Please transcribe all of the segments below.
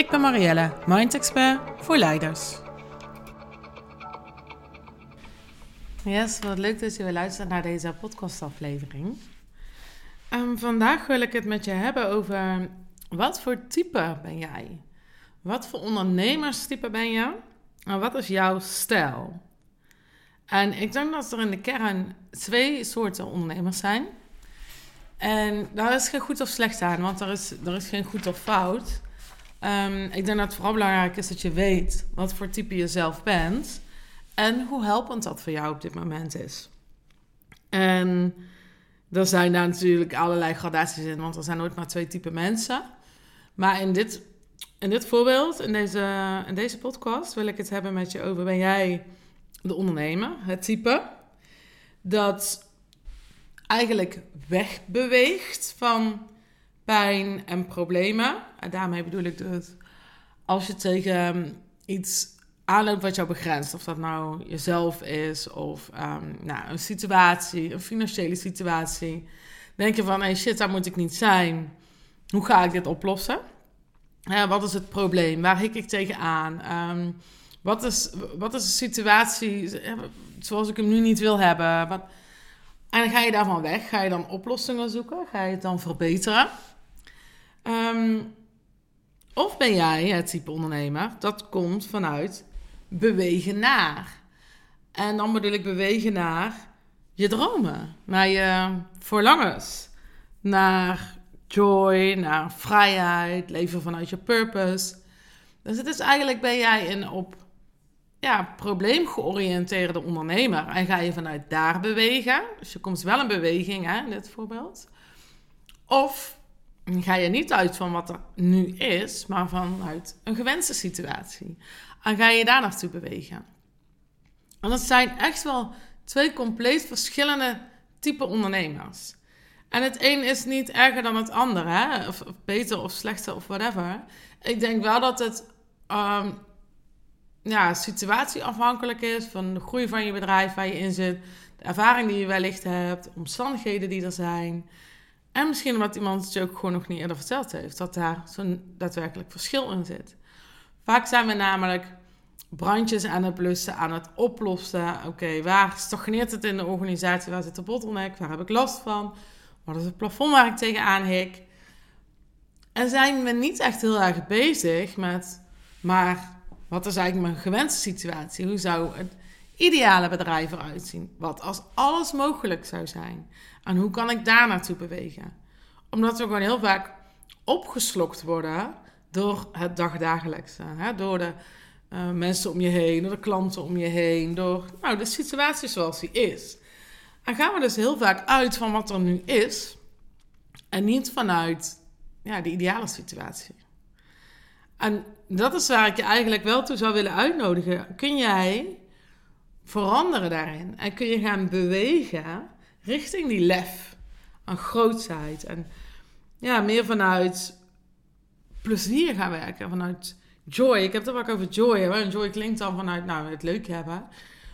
Ik ben Marielle, Mind Expert voor leiders. Yes, wat leuk dat je weer luistert naar deze podcastaflevering. Um, vandaag wil ik het met je hebben over wat voor type ben jij? Wat voor ondernemerstype ben je? En wat is jouw stijl? En ik denk dat er in de kern twee soorten ondernemers zijn. En daar is geen goed of slecht aan, want er is, er is geen goed of fout. Um, ik denk dat het vooral belangrijk is dat je weet wat voor type je zelf bent en hoe helpend dat voor jou op dit moment is. En er zijn daar natuurlijk allerlei gradaties in, want er zijn nooit maar twee typen mensen. Maar in dit, in dit voorbeeld, in deze, in deze podcast, wil ik het hebben met je over: ben jij de ondernemer, het type dat eigenlijk wegbeweegt van pijn en problemen. Daarmee bedoel ik dus als je tegen iets aanloopt wat jou begrenst, of dat nou jezelf is of um, nou, een situatie, een financiële situatie, denk je van, hey shit, daar moet ik niet zijn. Hoe ga ik dit oplossen? wat is het probleem? Waar hik ik tegenaan? Um, wat, is, wat is de situatie zoals ik hem nu niet wil hebben? En ga je daarvan weg. Ga je dan oplossingen zoeken? Ga je het dan verbeteren? Um, of ben jij het type ondernemer dat komt vanuit bewegen naar. En dan bedoel ik bewegen naar je dromen, naar je verlangens, naar joy, naar vrijheid, leven vanuit je purpose. Dus het is eigenlijk ben jij een op ja, probleemgeoriënteerde ondernemer en ga je vanuit daar bewegen. Dus je komt wel in beweging hè, in dit voorbeeld. Of ga je niet uit van wat er nu is, maar vanuit een gewenste situatie. En ga je daar naartoe bewegen. En dat zijn echt wel twee compleet verschillende type ondernemers. En het een is niet erger dan het andere, hè? Of, beter of slechter of whatever. Ik denk wel dat het um, ja, situatieafhankelijk is van de groei van je bedrijf waar je in zit, de ervaring die je wellicht hebt, omstandigheden die er zijn. En misschien omdat iemand het je ook gewoon nog niet eerder verteld heeft, dat daar zo'n daadwerkelijk verschil in zit. Vaak zijn we namelijk brandjes aan het blussen, aan het oplossen. Oké, waar stagneert het in de organisatie? Waar zit de bottleneck? Waar heb ik last van? Wat is het plafond waar ik tegenaan hik? En zijn we niet echt heel erg bezig met, maar wat is eigenlijk mijn gewenste situatie? Hoe zou het ideale bedrijf eruit zien? Wat als alles mogelijk zou zijn? En hoe kan ik daar naartoe bewegen? Omdat we gewoon heel vaak opgeslokt worden door het dagdagelijkse. Hè? Door de uh, mensen om je heen, door de klanten om je heen, door nou, de situatie zoals die is. En gaan we dus heel vaak uit van wat er nu is en niet vanuit ja, de ideale situatie. En dat is waar ik je eigenlijk wel toe zou willen uitnodigen. Kun jij veranderen daarin en kun je gaan bewegen richting die lef aan grootheid en ja, meer vanuit plezier gaan werken, vanuit joy. Ik heb het ook over joy. Hè? joy klinkt dan vanuit nou, het leuk hebben.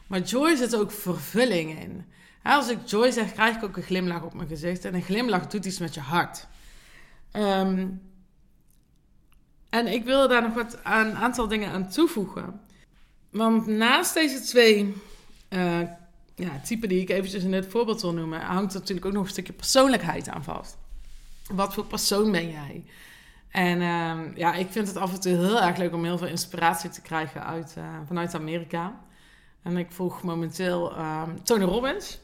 Maar joy zit ook vervulling in. Als ik joy zeg, krijg ik ook een glimlach op mijn gezicht. En een glimlach doet iets met je hart. Ehm, en ik wil daar nog wat een aantal dingen aan toevoegen. Want naast deze twee uh, ja, typen die ik eventjes in dit voorbeeld wil noemen, hangt er natuurlijk ook nog een stukje persoonlijkheid aan vast. Wat voor persoon ben jij? En uh, ja, ik vind het af en toe heel erg leuk om heel veel inspiratie te krijgen uit, uh, vanuit Amerika. En ik volg momenteel uh, Tony Robbins.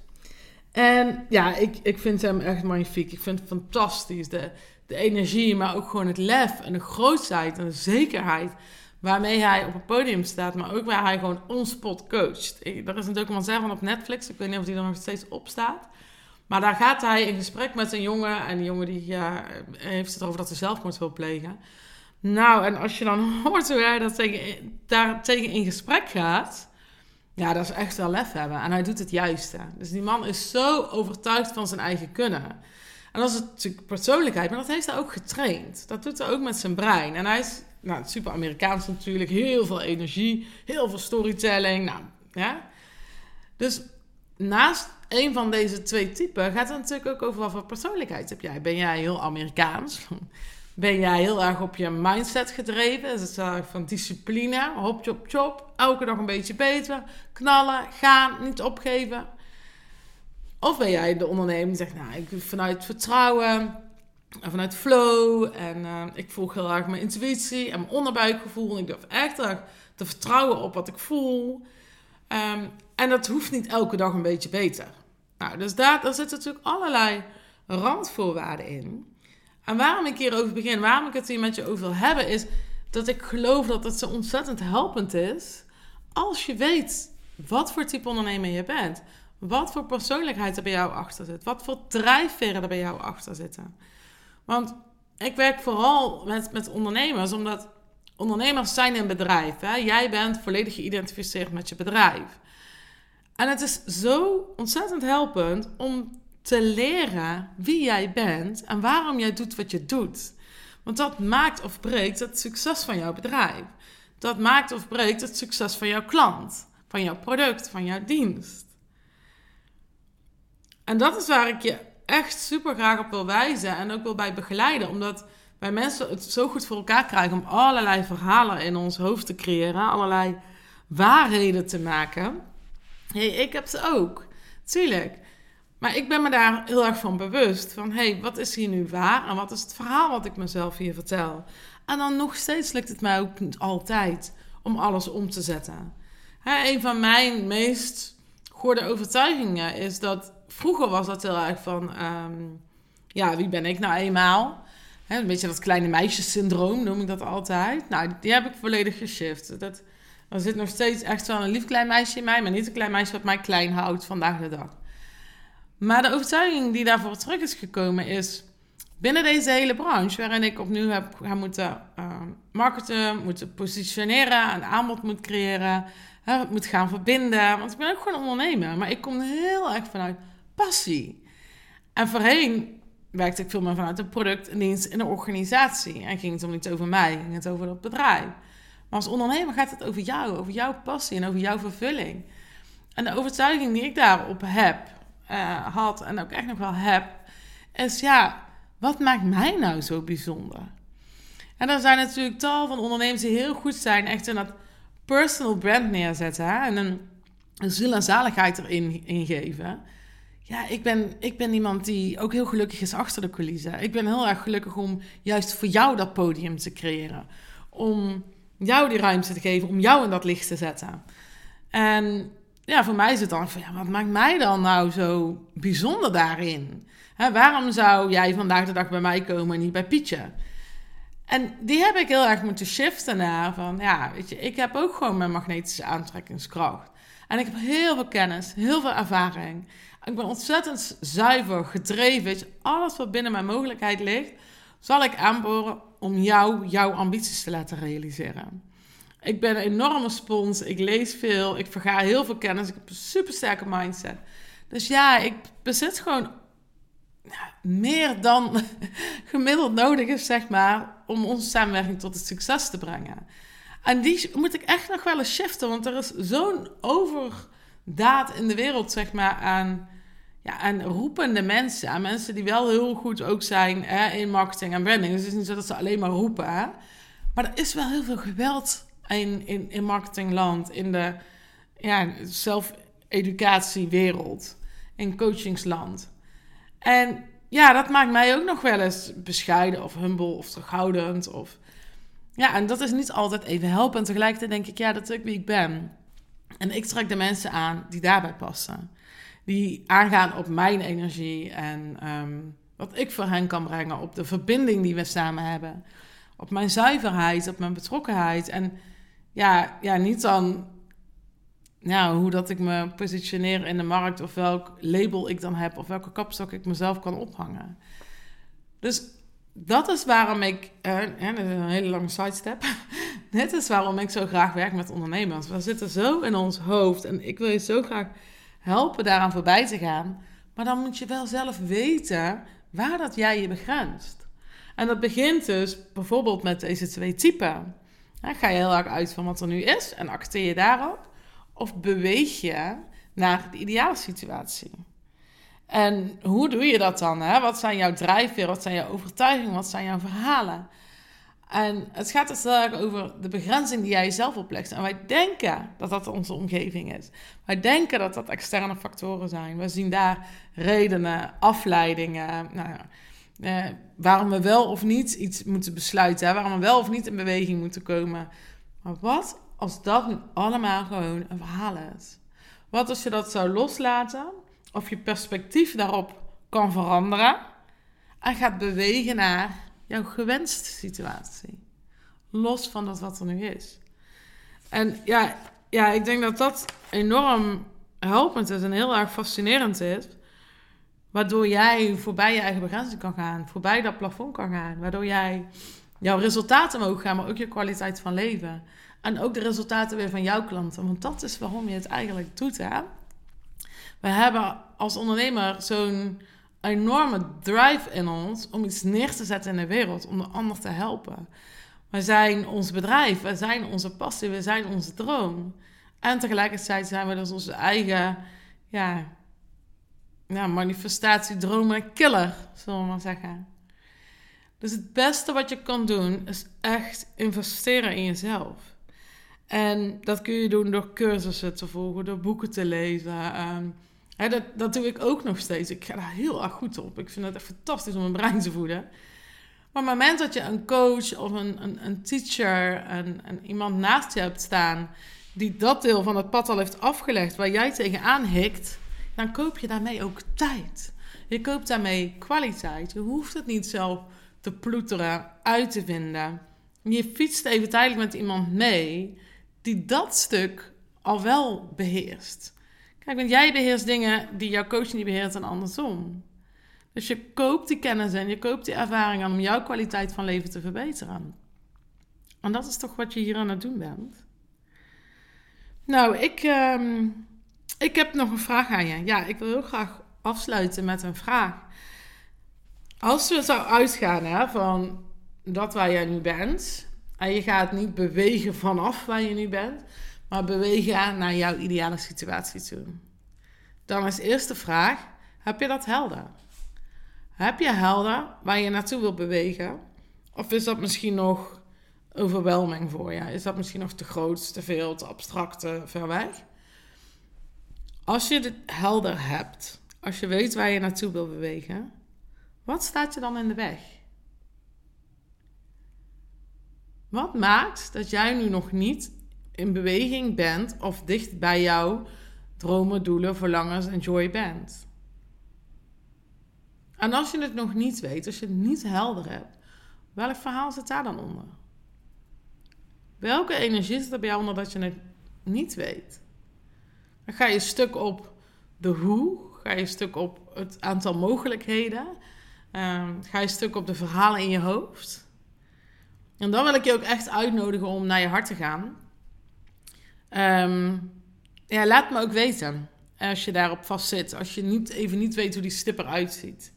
En ja, ik, ik vind hem echt magnifiek. Ik vind het fantastisch. De, de energie, maar ook gewoon het lef en de grootheid en de zekerheid waarmee hij op het podium staat, maar ook waar hij gewoon onspot coacht. er is een documentaire van op Netflix, ik weet niet of die er nog steeds op staat. Maar daar gaat hij in gesprek met een jongen en die jongen die, ja, heeft het erover dat hij zelfmoord wil plegen. Nou, en als je dan hoort hoe hij dat tegen, daar tegen in gesprek gaat, ja, dat is echt wel lef hebben. En hij doet het juiste. Dus die man is zo overtuigd van zijn eigen kunnen. En dat is natuurlijk persoonlijkheid, maar dat heeft hij ook getraind. Dat doet hij ook met zijn brein. En hij is nou, super Amerikaans natuurlijk, heel veel energie, heel veel storytelling. Nou, ja. Dus naast een van deze twee typen gaat het natuurlijk ook over wat voor persoonlijkheid heb jij. Ben jij heel Amerikaans? Ben jij heel erg op je mindset gedreven? Is het van discipline, hop, chop, chop, elke dag een beetje beter, knallen, gaan, niet opgeven? Of ben jij de ondernemer die zegt, nou, ik vanuit vertrouwen en vanuit flow en uh, ik volg heel erg mijn intuïtie en mijn onderbuikgevoel en ik durf echt te vertrouwen op wat ik voel. Um, en dat hoeft niet elke dag een beetje beter. Nou, dus daar, daar zitten natuurlijk allerlei randvoorwaarden in. En waarom ik hierover begin, waarom ik het hier met je over wil hebben, is dat ik geloof dat het zo ontzettend helpend is als je weet wat voor type ondernemer je bent. Wat voor persoonlijkheid er bij jou achter zit. Wat voor drijfveren er bij jou achter zitten. Want ik werk vooral met, met ondernemers, omdat ondernemers zijn een bedrijf. Hè? Jij bent volledig geïdentificeerd met je bedrijf. En het is zo ontzettend helpend om te leren wie jij bent en waarom jij doet wat je doet. Want dat maakt of breekt het succes van jouw bedrijf. Dat maakt of breekt het succes van jouw klant, van jouw product, van jouw dienst. En dat is waar ik je echt super graag op wil wijzen en ook wil bij begeleiden, omdat wij mensen het zo goed voor elkaar krijgen om allerlei verhalen in ons hoofd te creëren, allerlei waarheden te maken. Hey, ik heb ze ook, tuurlijk. Maar ik ben me daar heel erg van bewust. Van hé, hey, wat is hier nu waar en wat is het verhaal wat ik mezelf hier vertel? En dan nog steeds lukt het mij ook niet altijd om alles om te zetten. Een van mijn meest goede overtuigingen is dat vroeger was dat heel erg van, ehm, ja, wie ben ik nou eenmaal? Een beetje dat kleine meisjessyndroom noem ik dat altijd. Nou, die heb ik volledig geshift. Dat, er zit nog steeds echt wel een lief klein meisje in mij, maar niet een klein meisje wat mij klein houdt vandaag de dag. Maar de overtuiging die daarvoor terug is gekomen is binnen deze hele branche, waarin ik opnieuw heb gaan moeten uh, marketen, moeten positioneren, een aanbod moet creëren, moet gaan verbinden. Want ik ben ook gewoon ondernemer, maar ik kom heel erg vanuit passie. En voorheen werkte ik veel meer vanuit een product, een dienst in een organisatie. En ging het om niet over mij, ging het over dat bedrijf. Maar als ondernemer gaat het over jou, over jouw passie en over jouw vervulling. En de overtuiging die ik daarop heb, uh, had en ook echt nog wel heb, is ja, wat maakt mij nou zo bijzonder? En er zijn natuurlijk tal van ondernemers die heel goed zijn, echt in dat personal brand neerzetten hè? en een, ziel en zaligheid erin ingeven. Ja, ik ben, ik ben iemand die ook heel gelukkig is achter de coulissen. Ik ben heel erg gelukkig om juist voor jou dat podium te creëren. Om jou die ruimte te geven, om jou in dat licht te zetten. En ja, voor mij is het dan van, ja, wat maakt mij dan nou zo bijzonder daarin? waarom zou jij vandaag de dag bij mij komen en niet bij Pietje? En die heb ik heel erg moeten shiften naar van, ja, weet je, ik heb ook gewoon mijn magnetische aantrekkingskracht. En ik heb heel veel kennis, heel veel ervaring. Ik ben ontzettend zuiver, gedreven. Alles wat binnen mijn mogelijkheid ligt, zal ik aanboren om jou, jouw ambities te laten realiseren. Ik ben een enorme spons. Ik lees veel. Ik verga heel veel kennis. Ik heb een super sterke mindset. Dus ja, ik bezit gewoon meer dan gemiddeld nodig is, zeg maar, om onze samenwerking tot het succes te brengen. En die moet ik echt nog wel eens shiften, want er is zo'n overdaad in de wereld, zeg maar, aan, ja, aan roepende mensen. Aan mensen die wel heel goed ook zijn hè, in marketing en branding. Dus het is niet zo dat ze alleen maar roepen. Maar er is wel heel veel geweld in, in, in marketingland, in de ja, zelfeducatiewereld, in coachingsland. En ja, dat maakt mij ook nog wel eens bescheiden of humble of terughoudend. Of... Ja, en dat is niet altijd even helpend. Tegelijkertijd denk ik, ja, dat is ook wie ik ben. En ik trek de mensen aan die daarbij passen. Die aangaan op mijn energie en ehm, wat ik voor hen kan brengen. Op de verbinding die we samen hebben. Op mijn zuiverheid, op mijn betrokkenheid. En ja, ja niet dan nou, hoe dat ik me positioneer in de markt of welk label ik dan heb of welke kapstok ik mezelf kan ophangen. Dus dat is waarom ik, uh, dat is een hele lange sidestep. Dit is waarom ik zo graag werk met ondernemers. We zitten zo in ons hoofd en ik wil je zo graag helpen daaraan voorbij te gaan. Maar dan moet je wel zelf weten waar dat jij je begrenst. En dat begint dus bijvoorbeeld met deze twee typen. ga je heel erg uit van wat er nu is en acteer je daarop? Of beweeg je naar de ideale situatie? En hoe doe je dat dan? Hè? Wat zijn jouw drijfveren? Wat zijn jouw overtuigingen? Wat zijn jouw verhalen? En het gaat dus over de begrenzing die jij jezelf oplegt. En wij denken dat dat onze omgeving is. Wij denken dat dat externe factoren zijn. We zien daar redenen, afleidingen. Nou ja, eh, waarom we wel of niet iets moeten besluiten. Hè? Waarom we wel of niet in beweging moeten komen. Maar wat als dat nu allemaal gewoon een verhaal is? Wat als je dat zou loslaten? Of je perspectief daarop kan veranderen. En gaat bewegen naar jouw gewenste situatie. Los van dat wat er nu is. En ja, ja, ik denk dat dat enorm helpend is en heel erg fascinerend is. Waardoor jij voorbij je eigen begrenzing kan gaan, voorbij dat plafond kan gaan. Waardoor jij jouw resultaten omhoog gaan, maar ook je kwaliteit van leven. En ook de resultaten weer van jouw klanten. Want dat is waarom je het eigenlijk doet, hè? We hebben als ondernemer zo'n enorme drive in ons om iets neer te zetten in de wereld, om de ander te helpen. We zijn ons bedrijf, we zijn onze passie, we zijn onze droom. En tegelijkertijd zijn we dus onze eigen ja, ja, manifestatie, dromen, killer, zullen we maar zeggen. Dus het beste wat je kan doen is echt investeren in jezelf. En dat kun je doen door cursussen te volgen, door boeken te lezen. Dat, dat doe ik ook nog steeds. Ik ga daar heel erg goed op. Ik vind het echt fantastisch om mijn brein te voeden. Maar op het moment dat je een coach of een, een, een teacher en iemand naast je hebt staan... die dat deel van het pad al heeft afgelegd waar jij tegenaan hikt... dan koop je daarmee ook tijd. Je koopt daarmee kwaliteit. Je hoeft het niet zelf te ploeteren, uit te vinden. Je fietst even tijdelijk met iemand mee die dat stuk al wel beheerst. Kijk, want jij beheerst dingen die jouw coach niet beheert en andersom. Dus je koopt die kennis en je koopt die ervaring om jouw kwaliteit van leven te verbeteren. En dat is toch wat je hier aan het doen bent? Nou, ik, ehm, ik heb nog een vraag aan je. Ja, ik wil heel graag afsluiten met een vraag. Als we zo uitgaan hè, van dat waar jij nu bent, en je gaat niet bewegen vanaf waar je nu bent, maar bewegen naar jouw ideale situatie toe. Dan is eerst de vraag: heb je dat helder? Heb je helder waar je naartoe wil bewegen? Of is dat misschien nog overweldiging voor je? Is dat misschien nog te groot, te veel, te abstract, te ver weg? Als je het helder hebt, als je weet waar je naartoe wil bewegen, wat staat je dan in de weg? Wat maakt dat jij nu nog niet in beweging bent of dicht bij jouw dromen, doelen, verlangens en joy bent. En als je het nog niet weet, als je het niet helder hebt, welk verhaal zit daar dan onder? Welke energie zit er bij jou onder dat je het niet weet? Dan ga je stuk op de hoe, ga je stuk op het aantal mogelijkheden, um, ga je stuk op de verhalen in je hoofd. En dan wil ik je ook echt uitnodigen om naar je hart te gaan. Um, ja, laat me ook weten als je daarop vast zit. Als je niet, even niet weet hoe die stip eruit ziet.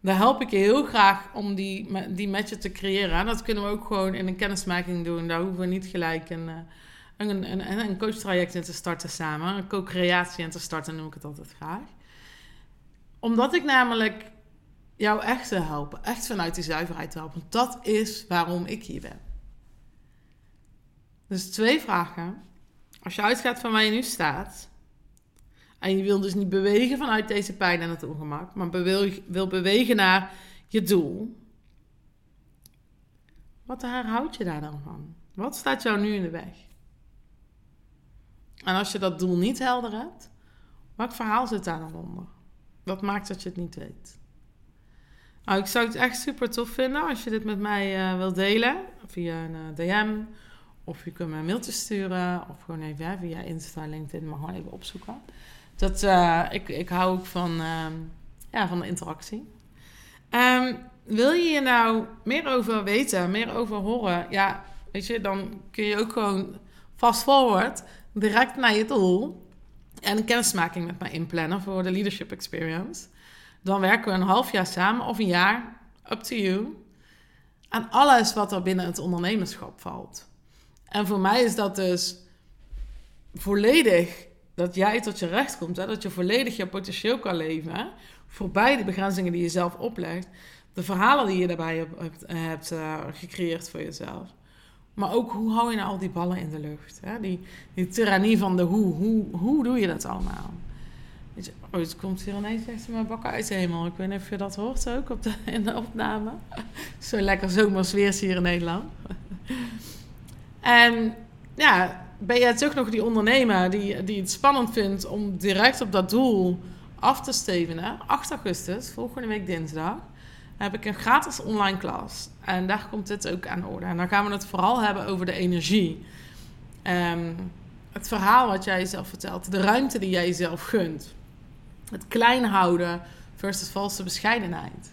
Dan help ik je heel graag om die, die je te creëren. En dat kunnen we ook gewoon in een kennismaking doen. Daar hoeven we niet gelijk een, eh, een, een, een coachtraject in te starten samen. Een co-creatie in te starten noem ik het altijd graag. Omdat ik namelijk jou echt wil helpen. Echt vanuit die zuiverheid te helpen. Dat is waarom ik hier ben. Dus twee vragen. Als je uitgaat van waar je nu staat. En je wil dus niet bewegen vanuit deze pijn en het ongemak. Maar wil bewegen naar je doel. Wat houdt je daar dan van? Wat staat jou nu in de weg? En als je dat doel niet helder hebt, wat verhaal zit daar dan onder? Wat maakt dat je het niet weet? Nou, ik zou het echt super tof vinden als je dit met mij uh, wilt delen. Via een uh, DM of je kunt me een mailtje sturen. Of gewoon even via Insta, LinkedIn. Maar gewoon even opzoeken. Dat, uh, ik, ik hou ook van, uh, ja, van de interactie. Um, wil je hier nou meer over weten, meer over horen? Ja, weet je, dan kun je ook gewoon fast forward direct naar je doel en een kennismaking met mij inplannen voor de Leadership Experience. Dan werken we een half jaar samen of een jaar, up to you, aan alles wat er binnen het ondernemerschap valt. En voor mij is dat dus volledig dat jij tot je recht komt, hè? dat je volledig je potentieel kan leven, voorbij de begrenzingen die je zelf oplegt, de verhalen die je daarbij hebt, uh, gecreëerd voor jezelf. Maar ook hoe hou je nou al die ballen in de lucht? Hè? Die, die tyrannie van de hoe. hoe. Hoe doe je dat allemaal? Weet je, oh, het komt hier ineens echt mijn bakken uit de hemel. Ik weet niet of je dat hoort ook op de, in de opname. Zo lekker zomersweers hier in Nederland. En ja, ben jij toch nog die ondernemer die, die het spannend vindt om direct op dat doel af te stevenen? 8 augustus, volgende week dinsdag heb ik een gratis online klas. En daar komt dit ook aan orde. En dan gaan we het vooral hebben over de energie. Um, het verhaal wat jij jezelf vertelt. De ruimte die jij jezelf gunt. Het klein houden versus valse bescheidenheid.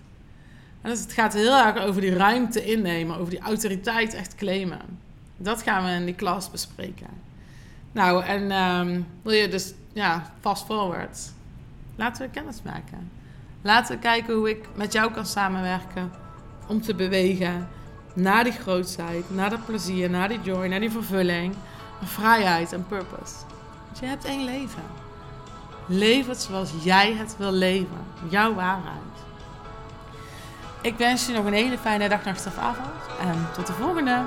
En dus het gaat heel erg over die ruimte innemen. Over die autoriteit echt claimen. Dat gaan we in die klas bespreken. Nou, en um, wil je dus, ja, fast forward. Laten we kennis maken. Laten we kijken hoe ik met jou kan samenwerken om te bewegen naar die grootheid, naar dat plezier, naar die joy, naar die vervulling, naar vrijheid en purpose. Want je hebt één leven. Leef het zoals jij het wil leven. Jouw waarheid. Ik wens je nog een hele fijne dag, nacht of avond. En tot de volgende.